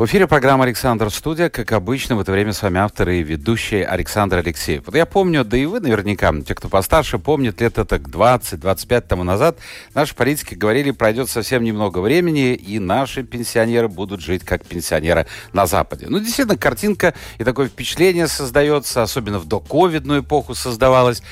В эфире программа «Александр Студия». Как обычно, в это время с вами автор и ведущий Александр Алексеев. Вот я помню, да и вы наверняка, те, кто постарше, помнят лет это 20-25 тому назад, наши политики говорили, пройдет совсем немного времени, и наши пенсионеры будут жить как пенсионеры на Западе. Ну, действительно, картинка и такое впечатление создается, особенно в доковидную эпоху создавалось,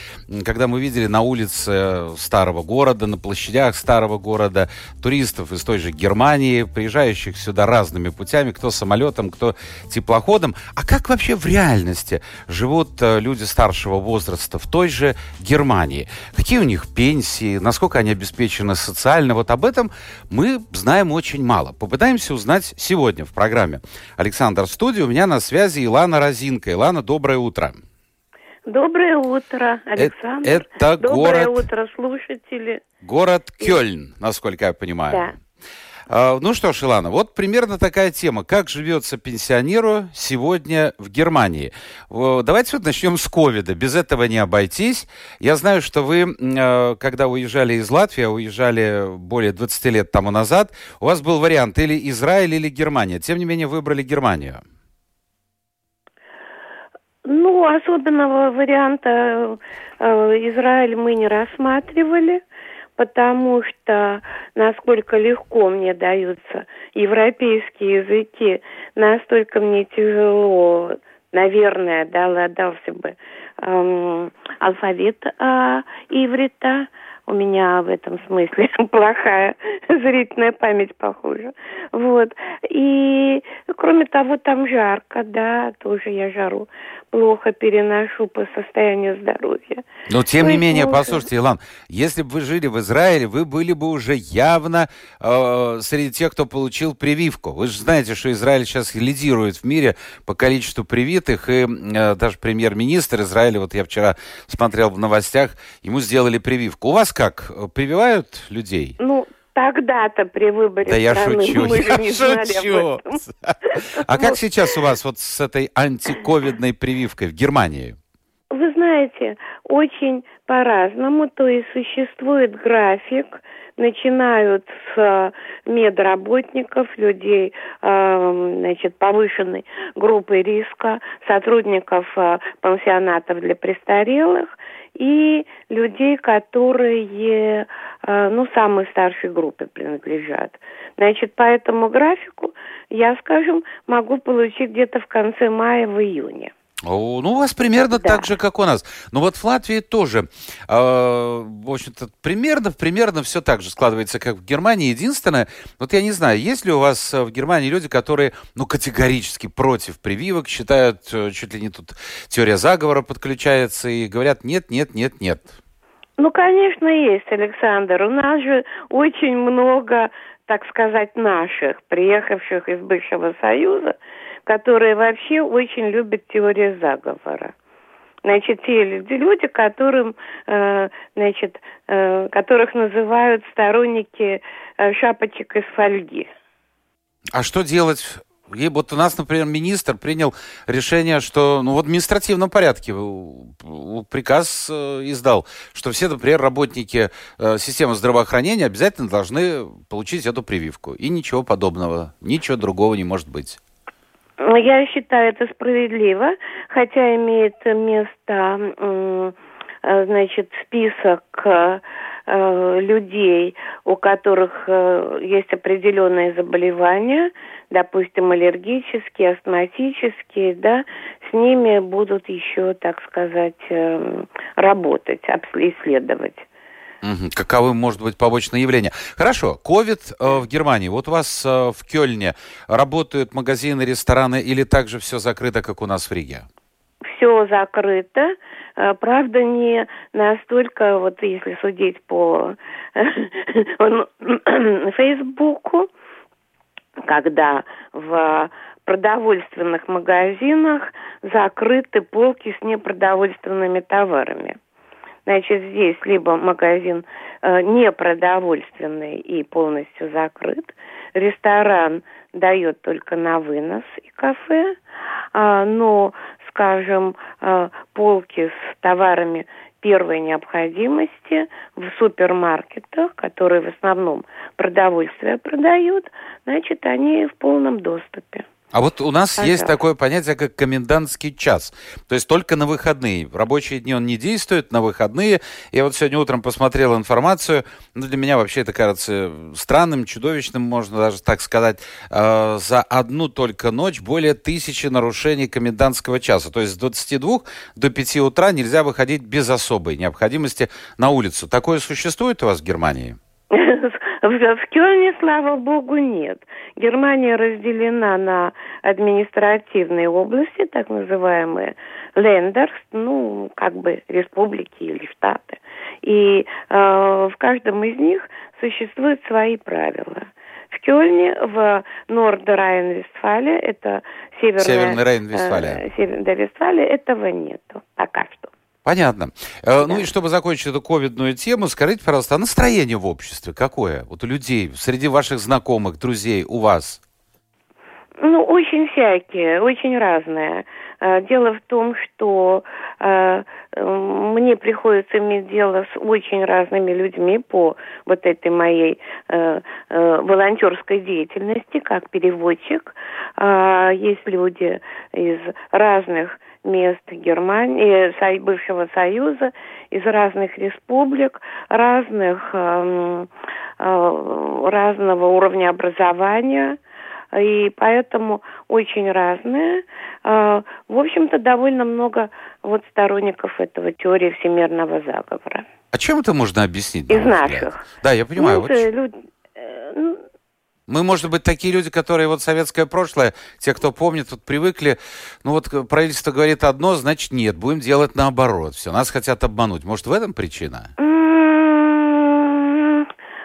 когда мы видели на улице старого города, на площадях старого города туристов из той же Германии, приезжающих сюда разными путями, кто самолетом, кто теплоходом. А как вообще в реальности живут э, люди старшего возраста в той же Германии? Какие у них пенсии, насколько они обеспечены социально? Вот об этом мы знаем очень мало. Попытаемся узнать сегодня в программе. Александр Студия, у меня на связи Илана Розинка. Илана, доброе утро. Доброе утро, Э, Александр. Это Доброе город, утро, слушатели. город Кёльн, насколько я понимаю. Да. А, Ну что ж, Илана, вот примерно такая тема. Как живется пенсионеру сегодня в Германии? Давайте вот начнем с ковида. Без этого не обойтись. Я знаю, что вы, э, когда уезжали из Латвии, а уезжали более 20 лет тому назад, у вас был вариант или Израиль, или Германия. Тем не менее, выбрали Германию. Ну, особенного варианта э, Израиль мы не рассматривали, потому что насколько легко мне даются европейские языки, настолько мне тяжело, наверное, дала, дался бы эм, алфавит э, иврита. У меня в этом смысле плохая зрительная память, похоже. Вот. И, кроме того, там жарко, да, тоже я жару плохо переношу по состоянию здоровья. Но тем не Ой, менее, Боже. послушайте, Илан, если бы вы жили в Израиле, вы были бы уже явно э, среди тех, кто получил прививку. Вы же знаете, что Израиль сейчас лидирует в мире по количеству привитых, и э, даже премьер-министр Израиля, вот я вчера смотрел в новостях, ему сделали прививку. У вас как, э, прививают людей? Ну, тогда-то при выборе Да я страны шучу, мы я не шучу. А как Вот. сейчас у вас вот с этой антиковидной прививкой в Германии? Вы знаете, очень по-разному. То есть существует график, начинают с э, медработников, людей, э, значит, повышенной группы риска, сотрудников пансионатов для престарелых и людей, которые, э, ну, самой старшей группе принадлежат. Значит, по этому графику я, скажем, могу получить где-то в конце мая, в июне. О, ну, у вас примерно Да. так же, как у нас. Но вот в Латвии тоже, э, в общем-то, примерно, примерно все так же складывается, как в Германии. Единственное, вот я не знаю, есть ли у вас э, в Германии люди, которые, ну, категорически против прививок, считают, э, чуть ли не тут теория заговора подключается и говорят, нет, нет, нет, нет. Ну, конечно, есть, Александр. У нас же очень много, так сказать, наших, приехавших из бывшего Союза, которые вообще очень любят теорию заговора. Значит, те люди, люди, которым, э, значит, э, которых называют сторонники э, шапочек из фольги. А что делать? И вот у нас, например, министр принял решение, что, ну в административном порядке э, приказ э, издал, что все, например, работники э, системы здравоохранения обязательно должны получить эту прививку. И ничего подобного, ничего другого не может быть. Ну, Я считаю это справедливо, хотя имеет место, э, значит, список э, э, людей, у которых есть определенные заболевания, допустим, аллергические, астматические, да, с ними будут еще, так сказать, работать, исследовать. Каковы, может быть, побочные явления? Хорошо, ковид э, в Германии. Вот у вас э, в Кёльне работают магазины, рестораны или также все закрыто, как у нас в Риге? все закрыто. Э, Правда, не настолько, вот если судить по Фейсбуку, когда в продовольственных магазинах закрыты полки с непродовольственными товарами. Значит, здесь либо магазин э, непродовольственный и полностью закрыт, ресторан дает только на вынос и кафе, а, но, скажем, э, полки с товарами первой необходимости в супермаркетах, которые в основном продовольствие продают, значит, они в полном доступе. А вот у нас Пожалуйста. есть такое понятие, как комендантский час. То есть только на выходные. В рабочие дни он не действует, на выходные. Я вот сегодня утром посмотрел информацию. Ну, для меня вообще это кажется странным, чудовищным, можно даже так сказать. Э, за одну только ночь более тысячи нарушений комендантского часа. То есть с 22 до 5 утра нельзя выходить без особой необходимости на улицу. Такое существует у вас в Германии? В Кёльне, слава богу, нет. Германия разделена на административные области, так называемые лендерс, ну, как бы республики или штаты. И э, в каждом из них существуют свои правила. В Кёльне, в Норд-Райн-Вестфале, это северная... Северный Рейн-Вестфалия. Э, Северная Вестфалия, этого нету пока что. Понятно. Да. Э, ну и чтобы закончить эту ковидную тему, скажите, пожалуйста, а настроение в обществе какое? Вот у людей, среди ваших знакомых, друзей, у вас? Ну, очень всякие, очень разные. Э, дело в том, что э, мне приходится иметь дело с очень разными людьми по вот этой моей э, э, волонтерской деятельности, как переводчик. Э, есть люди из разных мест Германии, бывшего Союза, из разных республик, разных, э, э, разного уровня образования, и поэтому очень разные. Э, в общем-то, довольно много вот сторонников этого теории всемирного заговора. А чем это можно объяснить? Из наших. Да, я понимаю. Ну, вот... люди, ну, мы, может быть, такие люди, которые вот советское прошлое, те, кто помнит, вот привыкли, ну вот правительство говорит одно, значит нет, будем делать наоборот. Все, нас хотят обмануть. Может, в этом причина?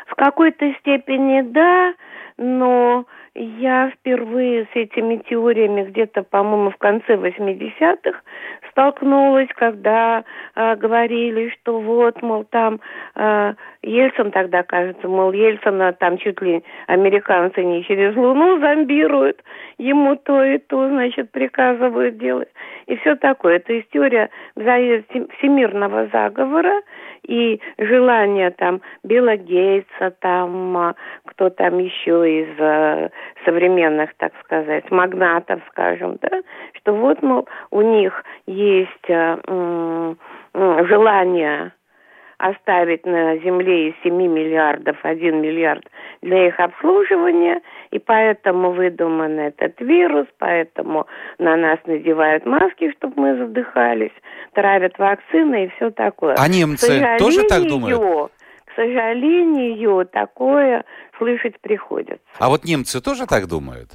В какой-то степени да, но я впервые с этими теориями где-то, по-моему, в конце 80-х столкнулась, когда э, говорили, что вот, мол, там э, Ельцин тогда, кажется, мол, Ельцина там чуть ли американцы не через Луну зомбируют, ему то и то, значит, приказывают делать. И все такое. Это история всемирного заговора и желание там Билла Гейтса, там а, кто там еще из э, современных, так сказать, магнатов, скажем, да, что вот, мол, у них есть э, желание оставить на Земле из 7 миллиардов 1 миллиард для их обслуживания, и поэтому выдуман этот вирус, поэтому на нас надевают маски, чтобы мы задыхались, травят вакцины и все такое. А немцы тоже так думают? К сожалению, такое слышать приходится. А вот немцы тоже так думают?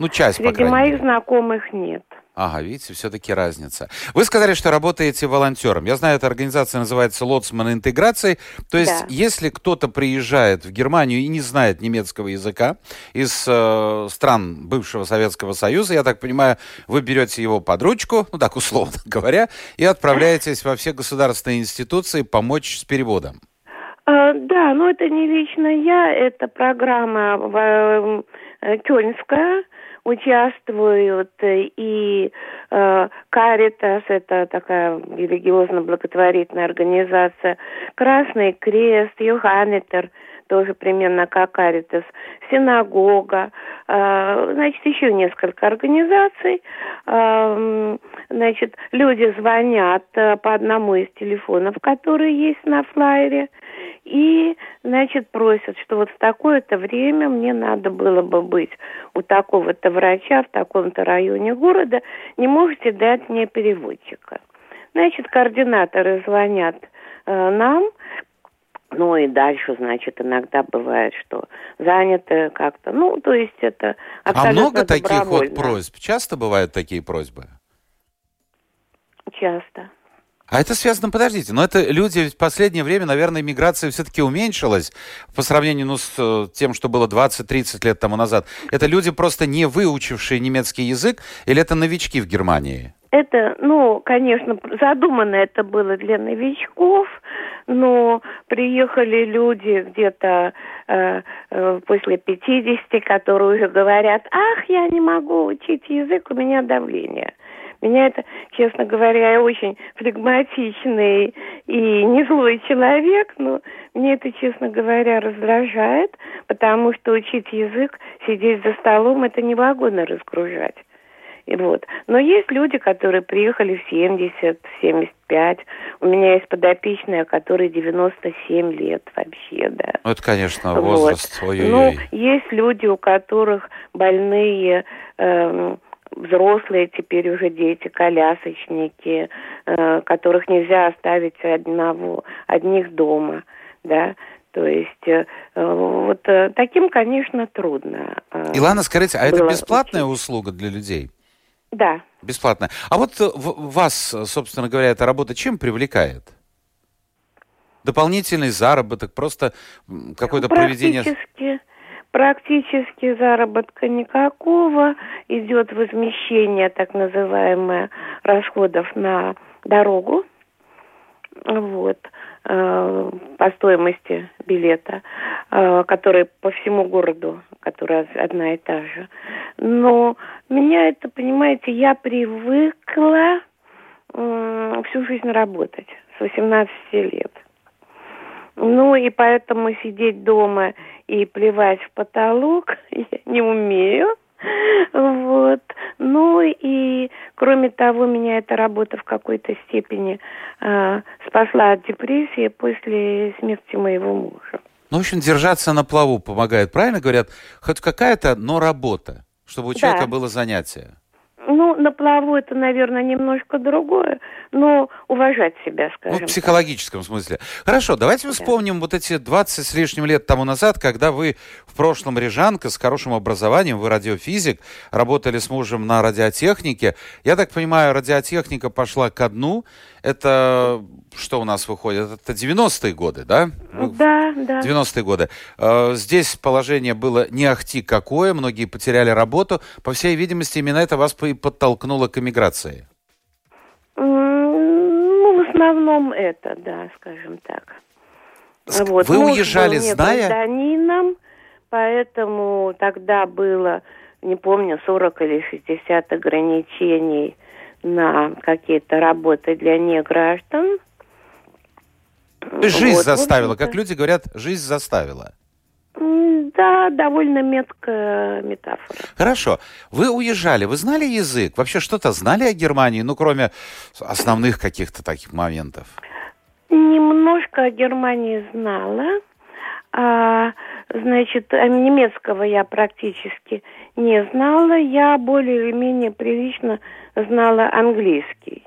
Ну, часть, Среди по крайней моих мере. знакомых нет. Ага, видите, все-таки разница. Вы сказали, что работаете волонтером. Я знаю, эта организация называется Лоцман интеграции. То есть, да. если кто-то приезжает в Германию и не знает немецкого языка из э, стран бывшего Советского Союза, я так понимаю, вы берете его под ручку, ну так условно говоря, и отправляетесь во все государственные институции помочь с переводом. А, да, но это не лично я, это программа э, Кёльнская, участвуют и э, Каритас, это такая религиозно-благотворительная организация, Красный Крест, Йоханнитер, тоже примерно как Каритас, синагога, э, значит, еще несколько организаций. Э, значит, люди звонят э, по одному из телефонов, которые есть на флайере, и, значит, просят, что вот в такое-то время мне надо было бы быть у такого-то врача в таком-то районе города, не можете дать мне переводчика. Значит, координаторы звонят э, нам, ну и дальше, значит, иногда бывает, что заняты как-то. Ну, то есть это а абсолютно А много таких вот просьб? Часто бывают такие просьбы? Часто. А это связано, подождите, но это люди в последнее время, наверное, миграция все-таки уменьшилась по сравнению ну, с э, тем, что было 20-30 лет тому назад. Это люди просто не выучившие немецкий язык или это новички в Германии? Это, ну, конечно, задумано это было для новичков, но приехали люди где-то э, э, после 50, которые уже говорят, ах, я не могу учить язык, у меня давление. Меня это, честно говоря, я очень флегматичный и не злой человек, но мне это, честно говоря, раздражает, потому что учить язык, сидеть за столом, это невагонно разгружать. И вот. Но есть люди, которые приехали в 70, в 75. У меня есть подопечная, которой 97 лет вообще, да. Ну, это, конечно, возраст. Вот. Ну, есть люди, у которых больные... Эм, взрослые теперь уже дети, колясочники, э, которых нельзя оставить одного, одних дома, да, то есть э, вот э, таким, конечно, трудно. Э, Илана, скажите, а это бесплатная услуга для людей? Да. Бесплатно. А вот э, вас, собственно говоря, эта работа чем привлекает? Дополнительный заработок, просто какое-то проведение... Практически, практически заработка никакого. Идет возмещение, так называемое, расходов на дорогу. Вот. Э, по стоимости билета, э, который по всему городу, которая одна и та же. Но меня это, понимаете, я привыкла всю жизнь работать с 18 лет. Ну и поэтому сидеть дома и плевать в потолок я не умею. Вот. Ну и, кроме того, меня эта работа в какой-то степени э, спасла от депрессии после смерти моего мужа. Ну, в общем, держаться на плаву помогает. Правильно говорят? Хоть какая-то, но работа, чтобы у человека да. было занятие. Ну, на плаву это, наверное, немножко другое, но уважать себя, скажем. Ну, в психологическом так. смысле. Хорошо, давайте да. вспомним вот эти 20 с лишним лет тому назад, когда вы в прошлом рижанка с хорошим образованием, вы радиофизик, работали с мужем на радиотехнике. Я так понимаю, радиотехника пошла ко дну. Это что у нас выходит? Это 90-е годы, да? Да, да. 90-е годы. Э, здесь положение было не ахти какое, многие потеряли работу. По всей видимости, именно это вас подтолкнуло к эмиграции. Ну, в основном это, да, скажем так. Вот. Вы Муж уезжали, был зная? гражданином, поэтому тогда было, не помню, 40 или 60 ограничений на какие-то работы для неграждан. Жизнь вот, заставила, как люди говорят, жизнь заставила. Да, довольно меткая метафора. Хорошо. Вы уезжали, вы знали язык? Вообще что-то знали о Германии, ну, кроме основных каких-то таких моментов? Немножко о Германии знала. А, значит, немецкого я практически не знала. Я более или менее прилично знала английский,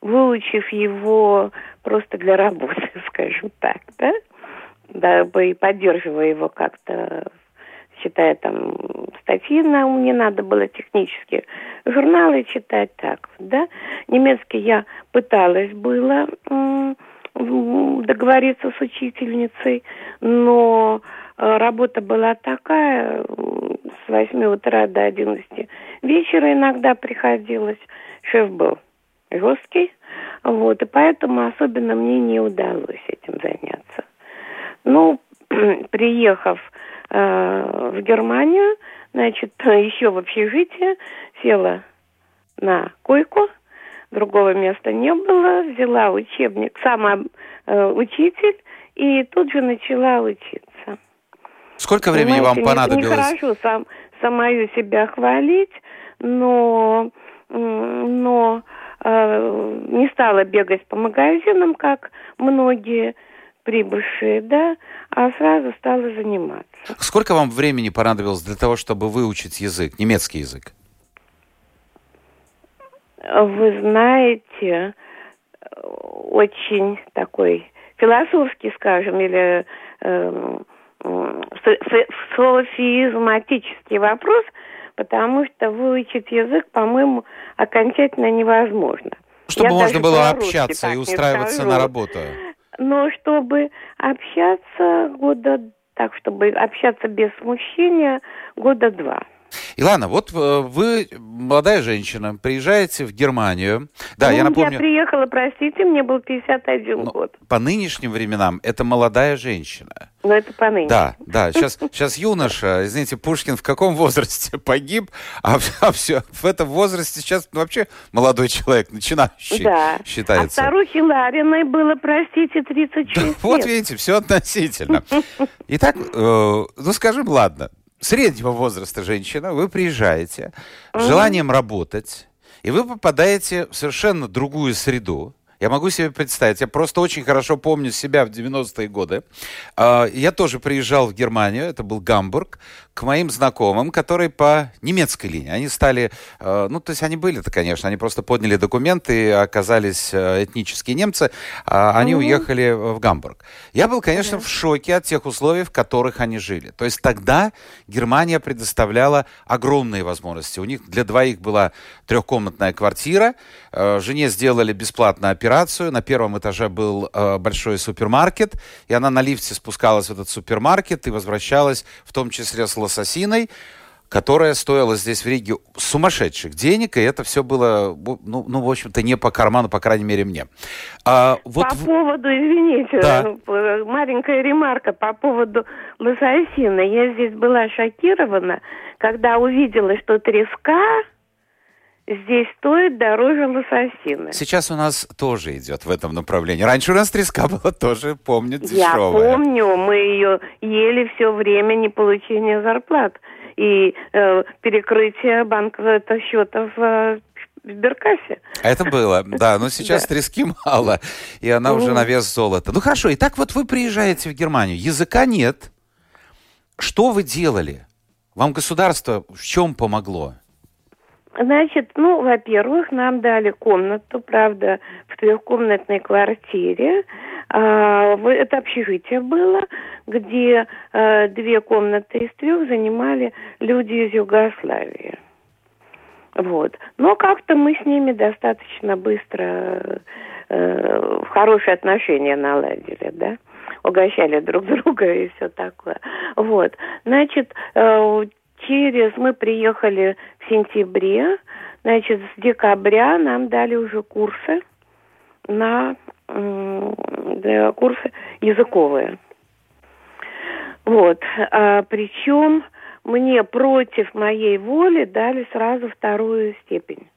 выучив его просто для работы, скажем так, да? Дабы и поддерживая его как-то, читая там статьи, нам не надо было технические журналы читать так, да. Немецкий я пыталась было договориться с учительницей, но э, работа была такая, с 8 утра до 11 вечера иногда приходилось. Шеф был жесткий, вот, и поэтому особенно мне не удалось этим заняться. Ну, приехав э, в Германию, значит, еще в общежитие, села на койку, другого места не было, взяла учебник, сама э, учитель, и тут же начала учиться. Сколько времени Понимаете, вам понадобилось? Нехорошо сам, самую себя хвалить, но, но э, не стала бегать по магазинам, как многие прибывшие, да, а сразу стала заниматься. Сколько вам времени понадобилось для того, чтобы выучить язык, немецкий язык? Вы знаете, очень такой философский, скажем, или э, софизматический вопрос, потому что выучить язык, по-моему, окончательно невозможно. Чтобы Я можно было общаться и устраиваться на работу. Но чтобы общаться года, так, чтобы общаться без смущения, года два. Илана, вот э, вы молодая женщина, приезжаете в Германию. Да, ну, я напомню... Я приехала, простите, мне был 51 ну, год. По нынешним временам это молодая женщина. Но это по нынешним. Да, да. Сейчас, сейчас юноша, извините, Пушкин в каком возрасте погиб, а, а все, в этом возрасте сейчас вообще молодой человек, начинающий да. считается. А старухе Лариной было, простите, 36 да, лет. Вот видите, все относительно. Итак, э, ну скажем, ладно, среднего возраста женщина, вы приезжаете с желанием работать, и вы попадаете в совершенно другую среду, я могу себе представить, я просто очень хорошо помню себя в 90-е годы. А, я тоже приезжал в Германию, это был Гамбург, к моим знакомым, которые по немецкой линии. Они стали, а, ну, то есть они были-то, конечно, они просто подняли документы, оказались а, этнические немцы, они mm-hmm. уехали в Гамбург. Я был, конечно, mm-hmm. в шоке от тех условий, в которых они жили. То есть тогда Германия предоставляла огромные возможности. У них для двоих была трехкомнатная квартира, жене сделали бесплатно операцию. На первом этаже был э, большой супермаркет, и она на лифте спускалась в этот супермаркет и возвращалась, в том числе с лососиной которая стоила здесь в Риге сумасшедших денег, и это все было, ну, ну в общем-то, не по карману, по крайней мере, мне. А, вот по поводу, извините, да. Э, маленькая ремарка по поводу лососины. Я здесь была шокирована, когда увидела, что треска здесь стоит дороже лососины. Сейчас у нас тоже идет в этом направлении. Раньше у нас треска была тоже, помню, дешевая. Я помню, мы ее ели все время не получения зарплат и э, перекрытие банкового счета в э, в Сберкассе. Это было, да, но сейчас да. трески мало, и она уже на вес золота. Ну хорошо, и так вот вы приезжаете в Германию, языка нет. Что вы делали? Вам государство в чем помогло? Значит, ну, во-первых, нам дали комнату, правда, в трехкомнатной квартире. А, это общежитие было, где а, две комнаты из трех занимали люди из Югославии. Вот. Но как-то мы с ними достаточно быстро э, хорошие отношения наладили, да угощали друг друга и все такое. Вот. Значит, э, через мы приехали в сентябре, значит, с декабря нам дали уже курсы на да, курсы языковые. Вот. А, причем мне против моей воли дали сразу вторую степень.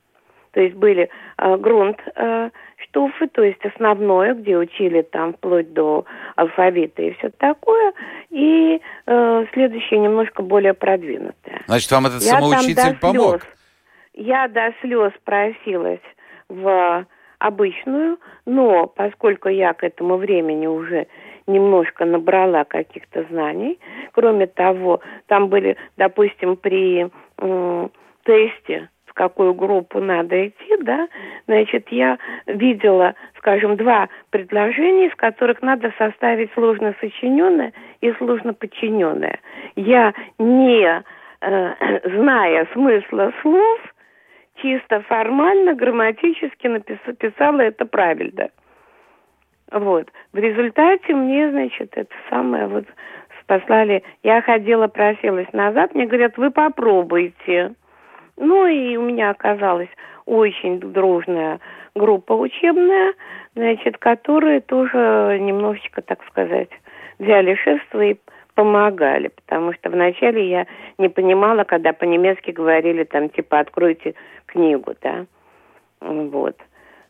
То есть были э, грунт э, штуфы, то есть основное, где учили там вплоть до алфавита и все такое, и э, следующее немножко более продвинутое. Значит, вам этот я самоучитель помог? Слез, я до слез просилась в обычную, но поскольку я к этому времени уже немножко набрала каких-то знаний, кроме того, там были, допустим, при э, тесте какую группу надо идти, да, значит, я видела, скажем, два предложения, из которых надо составить сложно сочиненное и сложно подчиненное. Я не э, зная смысла слов, чисто формально, грамматически написала это правильно. Вот. В результате мне, значит, это самое вот послали. Я ходила, просилась назад, мне говорят, вы попробуйте. Ну и у меня оказалась очень дружная группа учебная, значит, которые тоже немножечко, так сказать, взяли шефство и помогали, потому что вначале я не понимала, когда по-немецки говорили там типа «откройте книгу», да, вот.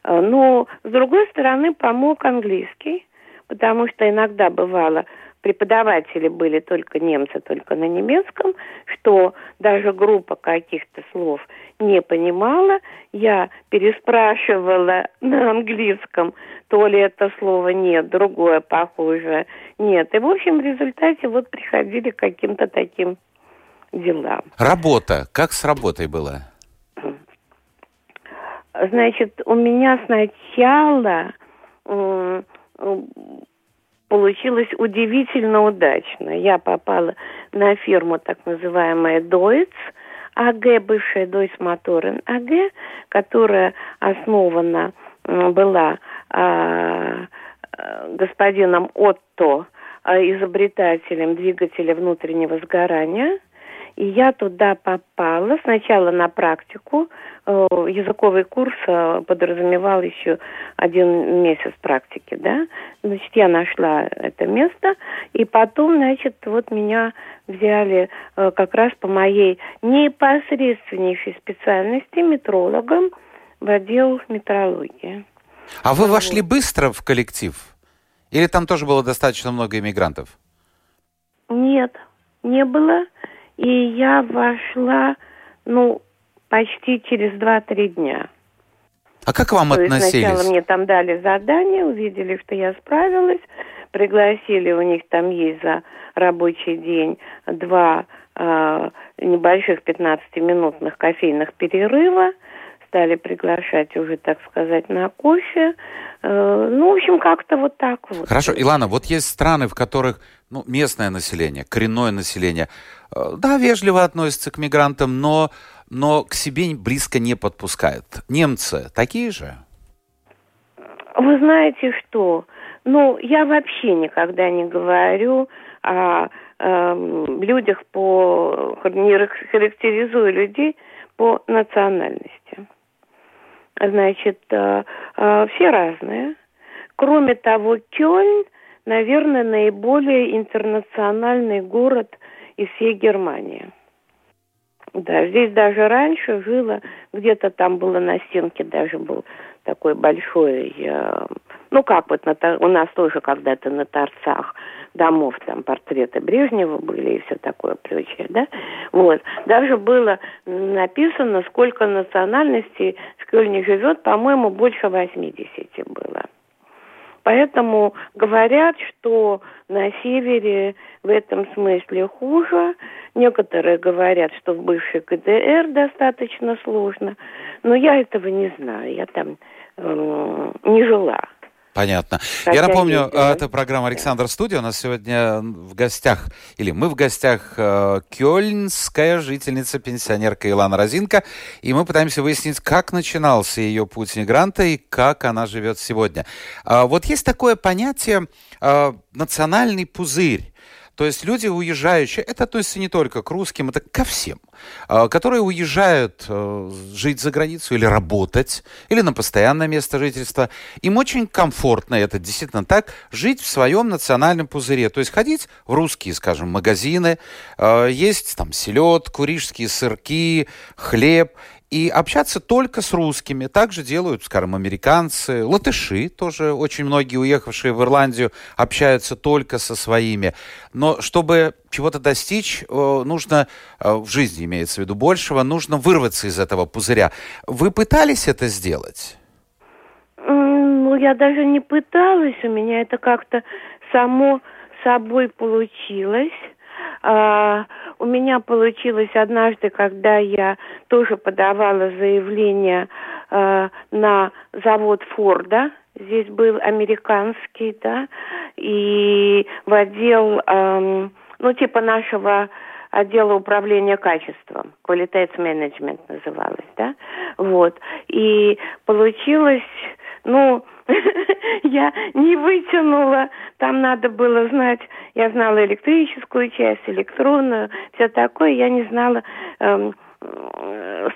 Но, с другой стороны, помог английский, потому что иногда бывало, преподаватели были только немцы, только на немецком, что даже группа каких-то слов не понимала. Я переспрашивала на английском, то ли это слово нет, другое похожее нет. И, в общем, в результате вот приходили к каким-то таким делам. Работа. Как с работой была? Значит, у меня сначала получилось удивительно удачно. Я попала на фирму так называемая Deutz АГ, бывшая Deutz Motoren АГ, которая основана была а, господином Отто, а, изобретателем двигателя внутреннего сгорания. И я туда попала сначала на практику. Э, языковый курс э, подразумевал еще один месяц практики, да. Значит, я нашла это место, и потом, значит, вот меня взяли э, как раз по моей непосредственнейшей специальности метрологом в отдел метрологии. А вы вошли быстро в коллектив? Или там тоже было достаточно много иммигрантов? Нет, не было. И я вошла, ну, почти через 2-3 дня. А как вам То относились? сначала мне там дали задание, увидели, что я справилась, пригласили, у них там есть за рабочий день два э, небольших 15-минутных кофейных перерыва, стали приглашать уже, так сказать, на кофе. Э, ну, в общем, как-то вот так вот. Хорошо, Илана, вот есть страны, в которых ну, местное население, коренное население, э, да, вежливо относится к мигрантам, но, но к себе близко не подпускает. Немцы такие же? Вы знаете что? Ну, я вообще никогда не говорю о э, людях по... не характеризую людей по национальности. Значит, э, э, все разные. Кроме того, Кёльн – наверное, наиболее интернациональный город из всей Германии. Да, здесь даже раньше жило, где-то там было на стенке даже был такой большой, э, ну как вот на, у нас тоже когда-то на торцах домов там портреты Брежнева были и все такое прочее, да, вот. Даже было написано, сколько национальностей в Кёльне живет, по-моему, больше 80 было. Поэтому говорят, что на севере в этом смысле хуже. Некоторые говорят, что в бывшей ГДР достаточно сложно. Но я этого не знаю. Я там э, не жила. Понятно. Хотя Я напомню, да? это программа «Александр Студия». У нас сегодня в гостях, или мы в гостях, э, кёльнская жительница, пенсионерка Илана Розинка. И мы пытаемся выяснить, как начинался ее путь мигранта и как она живет сегодня. А вот есть такое понятие э, «национальный пузырь». То есть люди уезжающие, это относится не только к русским, это ко всем, а, которые уезжают э, жить за границу или работать, или на постоянное место жительства. Им очень комфортно, это действительно так, жить в своем национальном пузыре. То есть ходить в русские, скажем, магазины, э, есть там селедку, рижские сырки, хлеб и общаться только с русскими. Также делают, скажем, американцы, латыши тоже, очень многие уехавшие в Ирландию общаются только со своими. Но чтобы чего-то достичь, э, нужно, э, в жизни имеется в виду большего, нужно вырваться из этого пузыря. Вы пытались это сделать? Ну, я даже не пыталась, у меня это как-то само собой получилось. А, у меня получилось однажды, когда я тоже подавала заявление а, на завод Форда, здесь был американский, да, и в отдел, а, ну, типа нашего отдела управления качеством, Quality Management называлось, да, вот, и получилось, ну, я не вытянула. Там надо было знать, я знала электрическую часть, электронную, все такое. Я не знала эм,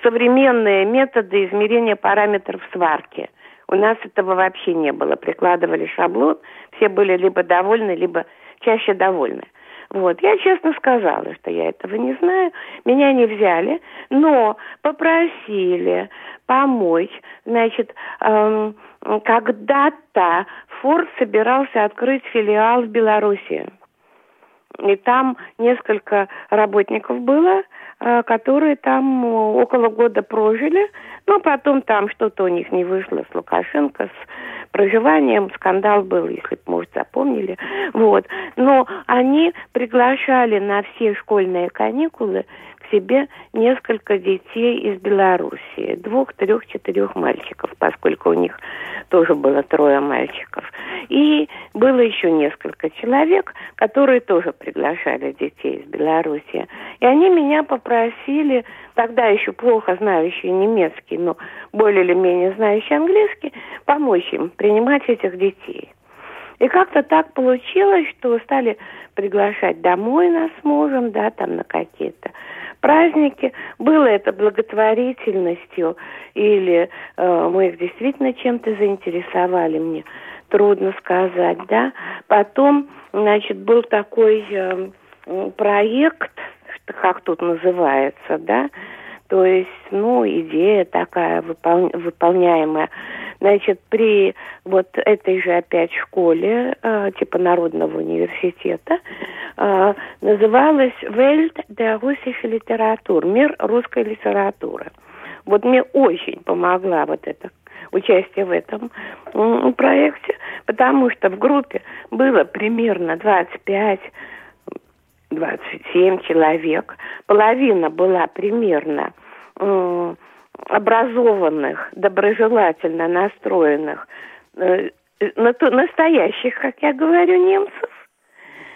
современные методы измерения параметров сварки. У нас этого вообще не было. Прикладывали шаблон, все были либо довольны, либо чаще довольны. Вот, я честно сказала, что я этого не знаю, меня не взяли, но попросили помочь, значит, эм, когда-то Форд собирался открыть филиал в Беларуси. И там несколько работников было, э, которые там около года прожили. Но потом там что-то у них не вышло с Лукашенко, с проживанием. Скандал был, если, может, запомнили. Вот. Но они приглашали на все школьные каникулы себе несколько детей из Белоруссии, двух, трех, четырех мальчиков, поскольку у них тоже было трое мальчиков. И было еще несколько человек, которые тоже приглашали детей из Белоруссии. И они меня попросили, тогда еще плохо знающие немецкий, но более или менее знающие английский, помочь им принимать этих детей. И как-то так получилось, что стали приглашать домой нас с мужем, да, там на какие-то праздники. Было это благотворительностью или э, мы их действительно чем-то заинтересовали, мне трудно сказать, да. Потом, значит, был такой э, проект, как тут называется, да, то есть, ну, идея такая выпол... выполняемая. Значит, при вот этой же опять школе, э, типа Народного университета, э, называлась «Welt der russische Literatur», «Мир русской литературы». Вот мне очень помогла вот эта участие в этом проекте, потому что в группе было примерно 25 27 человек. Половина была примерно э, образованных, доброжелательно настроенных, э, настоящих, как я говорю, немцев,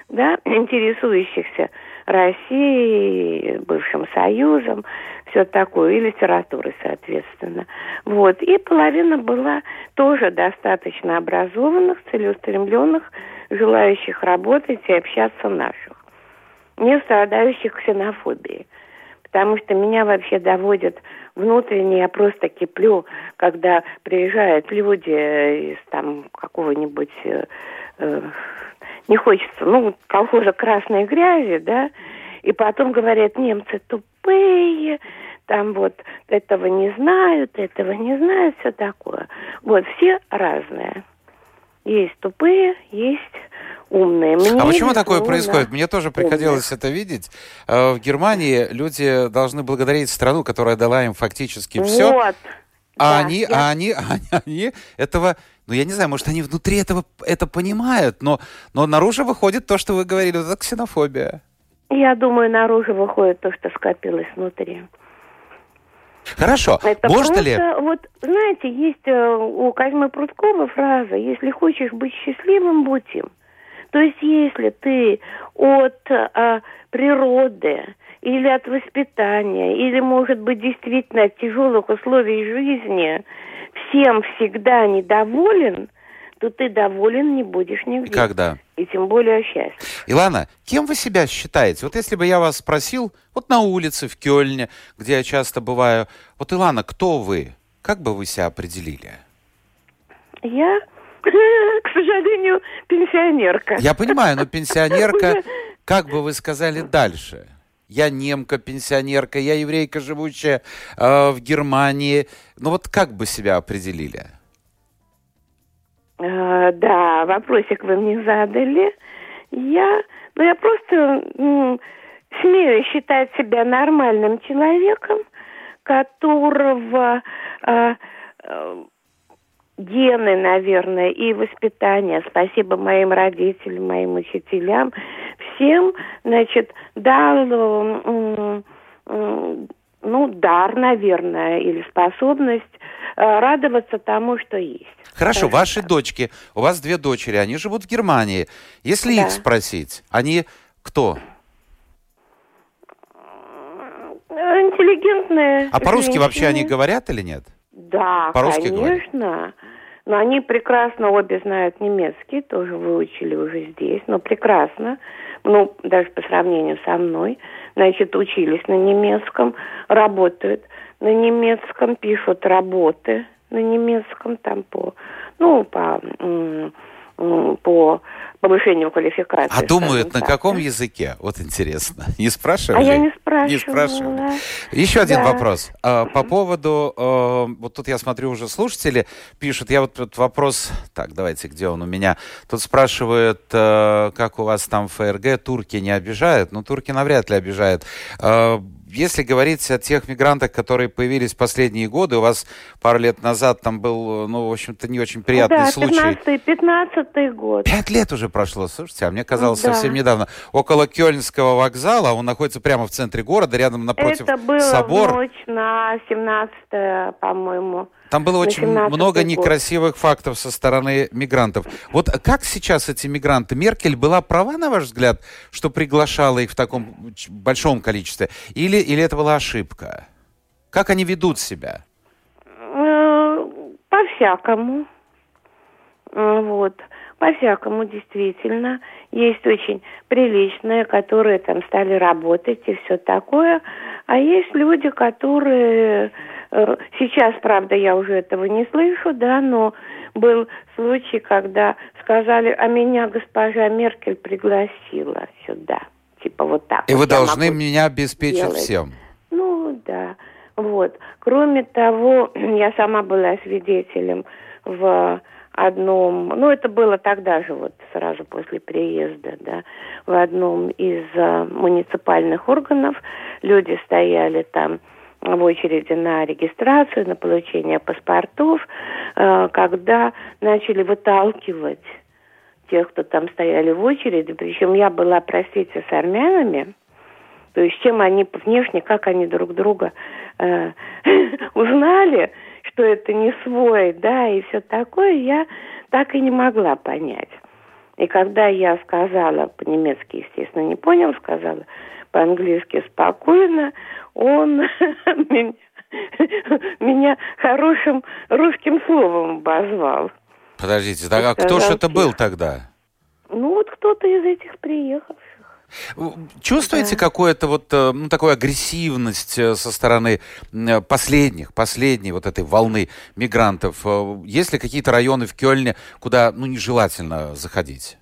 да, интересующихся Россией, бывшим Союзом, все такое, и литературой, соответственно. Вот. И половина была тоже достаточно образованных, целеустремленных, желающих работать и общаться наших не страдающих ксенофобией. Потому что меня вообще доводит внутренне, я просто киплю, когда приезжают люди из там какого-нибудь, э, э, не хочется, ну, колхоза красной грязи, да, и потом говорят, немцы тупые, там вот этого не знают, этого не знают, все такое. Вот, все разные. Есть тупые, есть умные. Мне а почему такое происходит? Мне тоже приходилось умных. это видеть. Э, в Германии люди должны благодарить страну, которая дала им фактически все. Вот. А, да, они, я... а они, а они, они этого, ну я не знаю, может они внутри этого это понимают, но, но наружу выходит то, что вы говорили, вот это ксенофобия. Я думаю, наружу выходит то, что скопилось внутри. Хорошо. Это Можно просто, ли... Вот, знаете, есть э, у Козьмы Прудкова фраза «Если хочешь быть счастливым, будь им». То есть если ты от а, природы или от воспитания, или, может быть, действительно от тяжелых условий жизни всем всегда недоволен, то ты доволен не будешь нигде. Когда? И тем более счастье. Илана, кем вы себя считаете? Вот если бы я вас спросил, вот на улице в Кёльне, где я часто бываю, вот, Илана, кто вы? Как бы вы себя определили? Я к сожалению, пенсионерка. Я понимаю, но пенсионерка, как бы вы сказали дальше? Я немка, пенсионерка, я еврейка, живущая э, в Германии. Ну вот как бы себя определили? Э, да, вопросик вы мне задали. Я, ну я просто м, смею считать себя нормальным человеком, которого э, э, гены, наверное, и воспитание. Спасибо моим родителям, моим учителям. Всем, значит, дал, ну, дар, наверное, или способность э, радоваться тому, что есть. Хорошо, ваши так. дочки, у вас две дочери, они живут в Германии. Если да. их спросить, они кто? Интеллигентные. А по-русски вообще они говорят или нет? Да, По-русски конечно. Говорят? Но они прекрасно обе знают немецкий, тоже выучили уже здесь, но прекрасно, ну, даже по сравнению со мной, значит, учились на немецком, работают на немецком, пишут работы на немецком там по, ну, по, по повышению квалификации. А думают так, на каком да? языке? Вот интересно. Не спрашивали? А я не спрашивала. Не спрашивали. Еще один да. вопрос. А, по поводу, а, вот тут я смотрю уже слушатели пишут, я вот тут вопрос, так, давайте, где он у меня? Тут спрашивают, а, как у вас там ФРГ, турки не обижают? Ну, турки навряд ли обижают если говорить о тех мигрантах, которые появились в последние годы, у вас пару лет назад там был, ну, в общем-то, не очень приятный да, случай. 15 15 год. Пять лет уже прошло, слушайте, а мне казалось да. совсем недавно. Около Кёльнского вокзала, он находится прямо в центре города, рядом напротив Это было собор. в ночь на 17 по-моему. Там было очень много год. некрасивых фактов со стороны мигрантов. Вот как сейчас эти мигранты? Меркель была права, на ваш взгляд, что приглашала их в таком большом количестве? Или, или это была ошибка? Как они ведут себя? Э, по-всякому. Вот. По-всякому действительно. Есть очень приличные, которые там стали работать и все такое. А есть люди, которые... Э, сейчас, правда, я уже этого не слышу, да, но был случай, когда сказали, а меня госпожа Меркель пригласила сюда. Типа вот так. И вот вы должны меня обеспечить делать. всем. Ну, да. Вот. Кроме того, я сама была свидетелем в одном, ну это было тогда же, вот сразу после приезда, да, в одном из uh, муниципальных органов. Люди стояли там в очереди на регистрацию, на получение паспортов, uh, когда начали выталкивать тех, кто там стояли в очереди, причем я была, простите, с армянами, то есть чем они внешне, как они друг друга э, узнали, что это не свой, да, и все такое, я так и не могла понять. И когда я сказала, по-немецки, естественно, не понял, сказала по-английски спокойно, он меня, меня хорошим русским словом обозвал. Подождите, так, а кто же это был тогда? Ну, вот кто-то из этих приехавших. Чувствуете да. какую-то вот э, ну, такую агрессивность э, со стороны э, последних, последней вот этой волны мигрантов? Есть ли какие-то районы в Кёльне, куда ну, нежелательно заходить?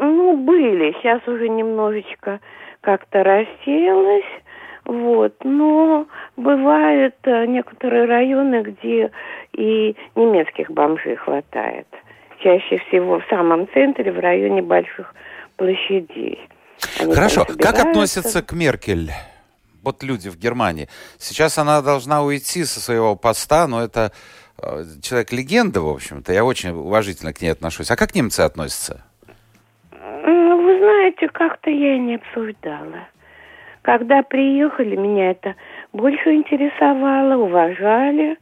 Ну, были. Сейчас уже немножечко как-то рассеялось. Вот. Но бывают некоторые районы, где и немецких бомжей хватает. Чаще всего в самом центре, в районе больших площадей. Они Хорошо. Как относятся к Меркель? Вот люди в Германии. Сейчас она должна уйти со своего поста, но это э, человек-легенда, в общем-то. Я очень уважительно к ней отношусь. А как немцы относятся? Ну, вы знаете, как-то я не обсуждала. Когда приехали, меня это больше интересовало, уважали.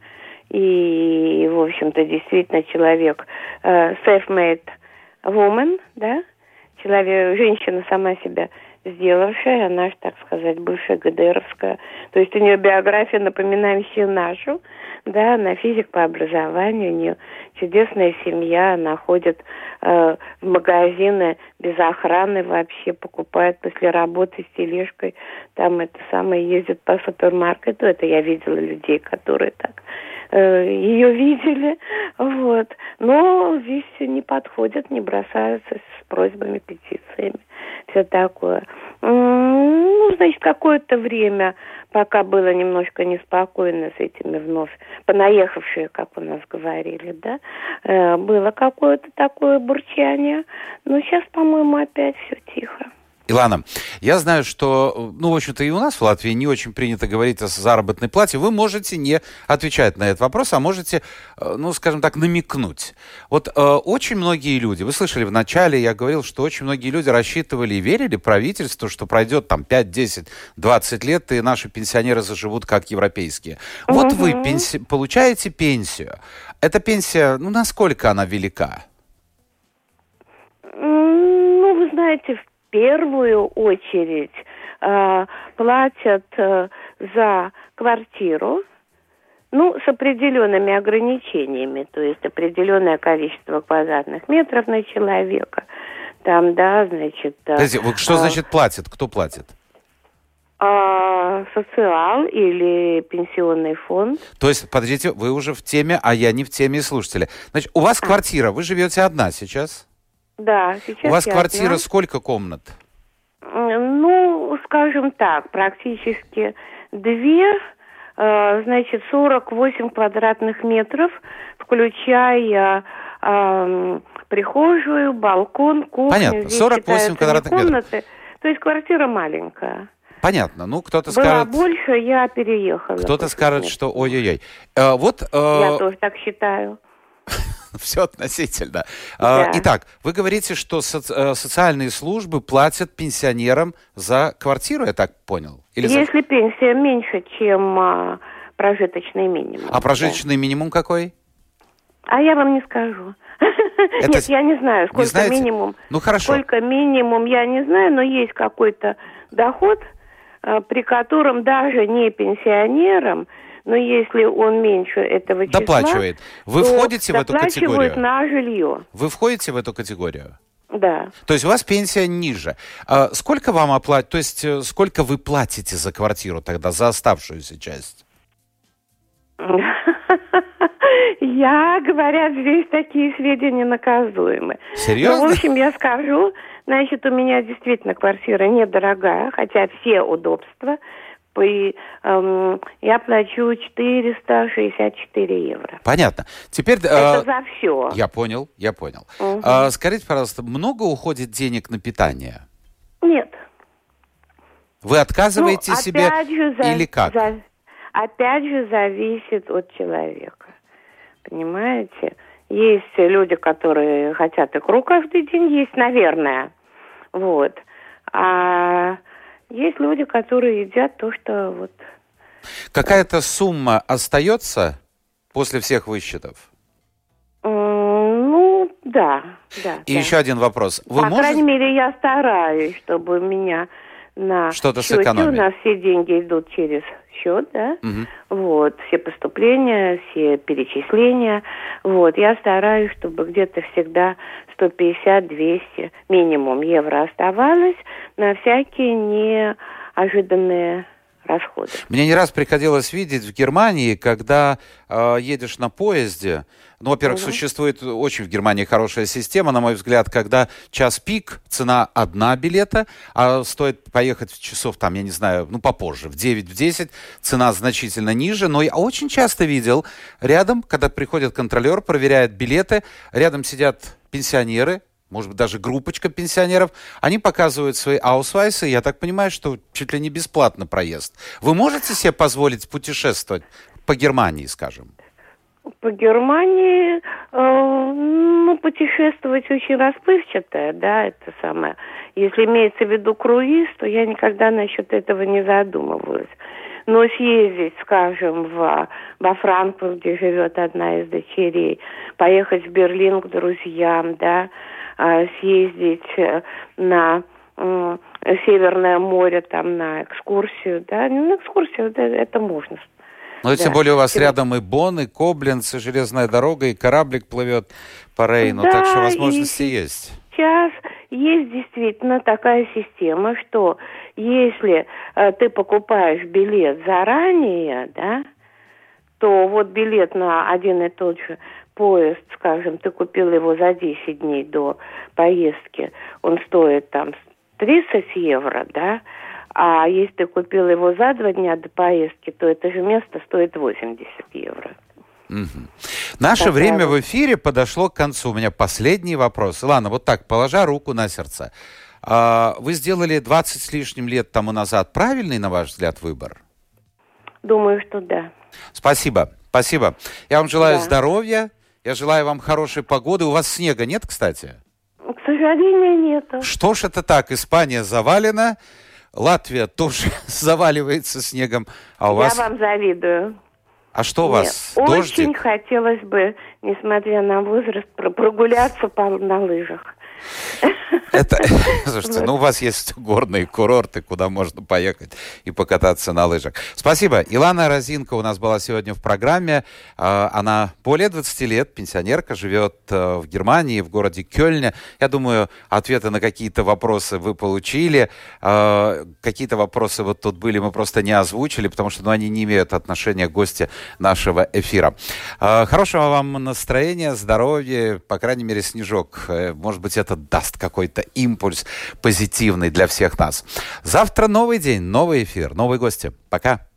И, в общем-то, действительно человек э, self-made woman, да, человек, женщина сама себя сделавшая, она же, так сказать, бывшая ГДРовская. То есть у нее биография, напоминающая нашу. Да, она физик по образованию, у нее чудесная семья, она ходит э, в магазины без охраны вообще, покупает после работы с тележкой. Там это самое ездит по супермаркету. Это я видела людей, которые так ее видели. Вот. Но здесь не подходят, не бросаются с просьбами, петициями, все такое. Ну, значит, какое-то время, пока было немножко неспокойно с этими вновь понаехавшие, как у нас говорили, да, э, было какое-то такое бурчание. Но сейчас, по-моему, опять все тихо. Илана, я знаю, что, ну, в общем-то, и у нас в Латвии не очень принято говорить о заработной плате. Вы можете не отвечать на этот вопрос, а можете, э, ну, скажем так, намекнуть. Вот э, очень многие люди, вы слышали в начале, я говорил, что очень многие люди рассчитывали и верили правительству, что пройдет там 5, 10, 20 лет, и наши пенсионеры заживут как европейские. Вот угу. вы пенси- получаете пенсию. Эта пенсия, ну, насколько она велика? Ну, вы знаете, в первую очередь э, платят э, за квартиру, ну, с определенными ограничениями, то есть определенное количество квадратных метров на человека. Там, да, значит... Э, Подождите, что а, значит платят? Кто платит? А, социал или пенсионный фонд. То есть, подождите, вы уже в теме, а я не в теме слушателя. Значит, у вас а. квартира, вы живете одна сейчас? Да, сейчас У вас квартира одна. сколько комнат? Ну, скажем так, практически две, э, значит, 48 квадратных метров, включая э, прихожую, балкон, кухню. Понятно, 48 квадратных комнаты. метров. То есть квартира маленькая. Понятно. Ну, кто-то Была скажет... больше, я переехала. Кто-то скажет, что ой-ой-ой. Э, вот... Э... Я тоже так считаю. все относительно. А, да. Итак, вы говорите, что соци э, социальные службы платят пенсионерам за квартиру, я так понял? Или Если за... пенсия меньше, чем а, прожиточный минимум. А прожиточный да. минимум какой? А я вам не скажу. Это... Нет, я не знаю, сколько не минимум. Ну хорошо. Сколько минимум, я не знаю, но есть какой-то доход, э, при котором даже не пенсионерам но если он меньше этого числа... Доплачивает. Вы входите в эту категорию? на жилье. Вы входите в эту категорию? Да. То есть у вас пенсия ниже. А сколько вам оплатить? То есть э, сколько вы платите за квартиру тогда, за оставшуюся часть? Я, говорят, здесь такие сведения наказуемы. Серьезно? Ну, в общем, я скажу, значит, у меня действительно квартира недорогая, хотя все удобства. И, эм, я плачу 464 евро. Понятно. Теперь... Это э, за все. Я понял, я понял. Угу. А, скажите, пожалуйста, много уходит денег на питание? Нет. Вы отказываете ну, себе же, за, или как? За, опять же, зависит от человека. Понимаете? Есть люди, которые хотят икру каждый день есть, наверное. Вот. А есть люди, которые едят то, что вот... Какая-то сумма остается после всех высчетов? Ну, да, да. И да. еще один вопрос. Вы По можете... крайней мере, я стараюсь, чтобы у меня на Что-то сэкономить. у нас все деньги идут через счет, да, угу. вот, все поступления, все перечисления, вот, я стараюсь, чтобы где-то всегда 150-200 минимум евро оставалось на всякие неожиданные расходы. Мне не раз приходилось видеть в Германии, когда э, едешь на поезде, ну, во-первых, угу. существует очень в Германии хорошая система, на мой взгляд, когда час пик, цена одна билета, а стоит поехать в часов, там, я не знаю, ну, попозже, в 9, в 10, цена значительно ниже. Но я очень часто видел рядом, когда приходит контролер, проверяет билеты, рядом сидят пенсионеры, может быть, даже группочка пенсионеров, они показывают свои аусвайсы, я так понимаю, что чуть ли не бесплатно проезд. Вы можете себе позволить путешествовать по Германии, скажем? По Германии, э, ну, путешествовать очень расплывчатое, да, это самое. Если имеется в виду круиз, то я никогда насчет этого не задумывалась. Но съездить, скажем, в, во Франкфурт, где живет одна из дочерей, поехать в Берлин к друзьям, да, съездить э, на Северное море, там, на экскурсию, да, ну, на экскурсию, это, это можно но да. тем более у вас рядом и Бон, и Кобленц, и железная дорога, и кораблик плывет по Рейну, да, так что возможности есть. Сейчас есть действительно такая система, что если э, ты покупаешь билет заранее, да, то вот билет на один и тот же поезд, скажем, ты купил его за 10 дней до поездки, он стоит там 30 евро, да, а если ты купил его за два дня до поездки, то это же место стоит 80 евро. Угу. Наше так, время в эфире подошло к концу. У меня последний вопрос. Ладно, вот так, положа руку на сердце. А, вы сделали 20 с лишним лет тому назад правильный, на ваш взгляд, выбор? Думаю, что да. Спасибо, спасибо. Я вам желаю да. здоровья, я желаю вам хорошей погоды. У вас снега нет, кстати? К сожалению, нет. Что ж это так? Испания завалена, Латвия тоже заваливается снегом, а у Я вас... вам завидую. А что у вас? Мне Дождик? Очень хотелось бы, несмотря на возраст, прогуляться по, на лыжах. Это, слушайте, ну у вас есть горные курорты, куда можно поехать и покататься на лыжах. Спасибо. Илана Розинка у нас была сегодня в программе. А, она более 20 лет, пенсионерка, живет э, в Германии, в городе Кёльне. Я думаю, ответы на какие-то вопросы вы получили. А, какие-то вопросы вот тут были, мы просто не озвучили, потому что ну, они не имеют отношения к гости нашего эфира. А, хорошего вам настроения, здоровья, по крайней мере, снежок. Э, может быть, это даст какой-то импульс позитивный для всех нас. Завтра новый день, новый эфир, новые гости. Пока.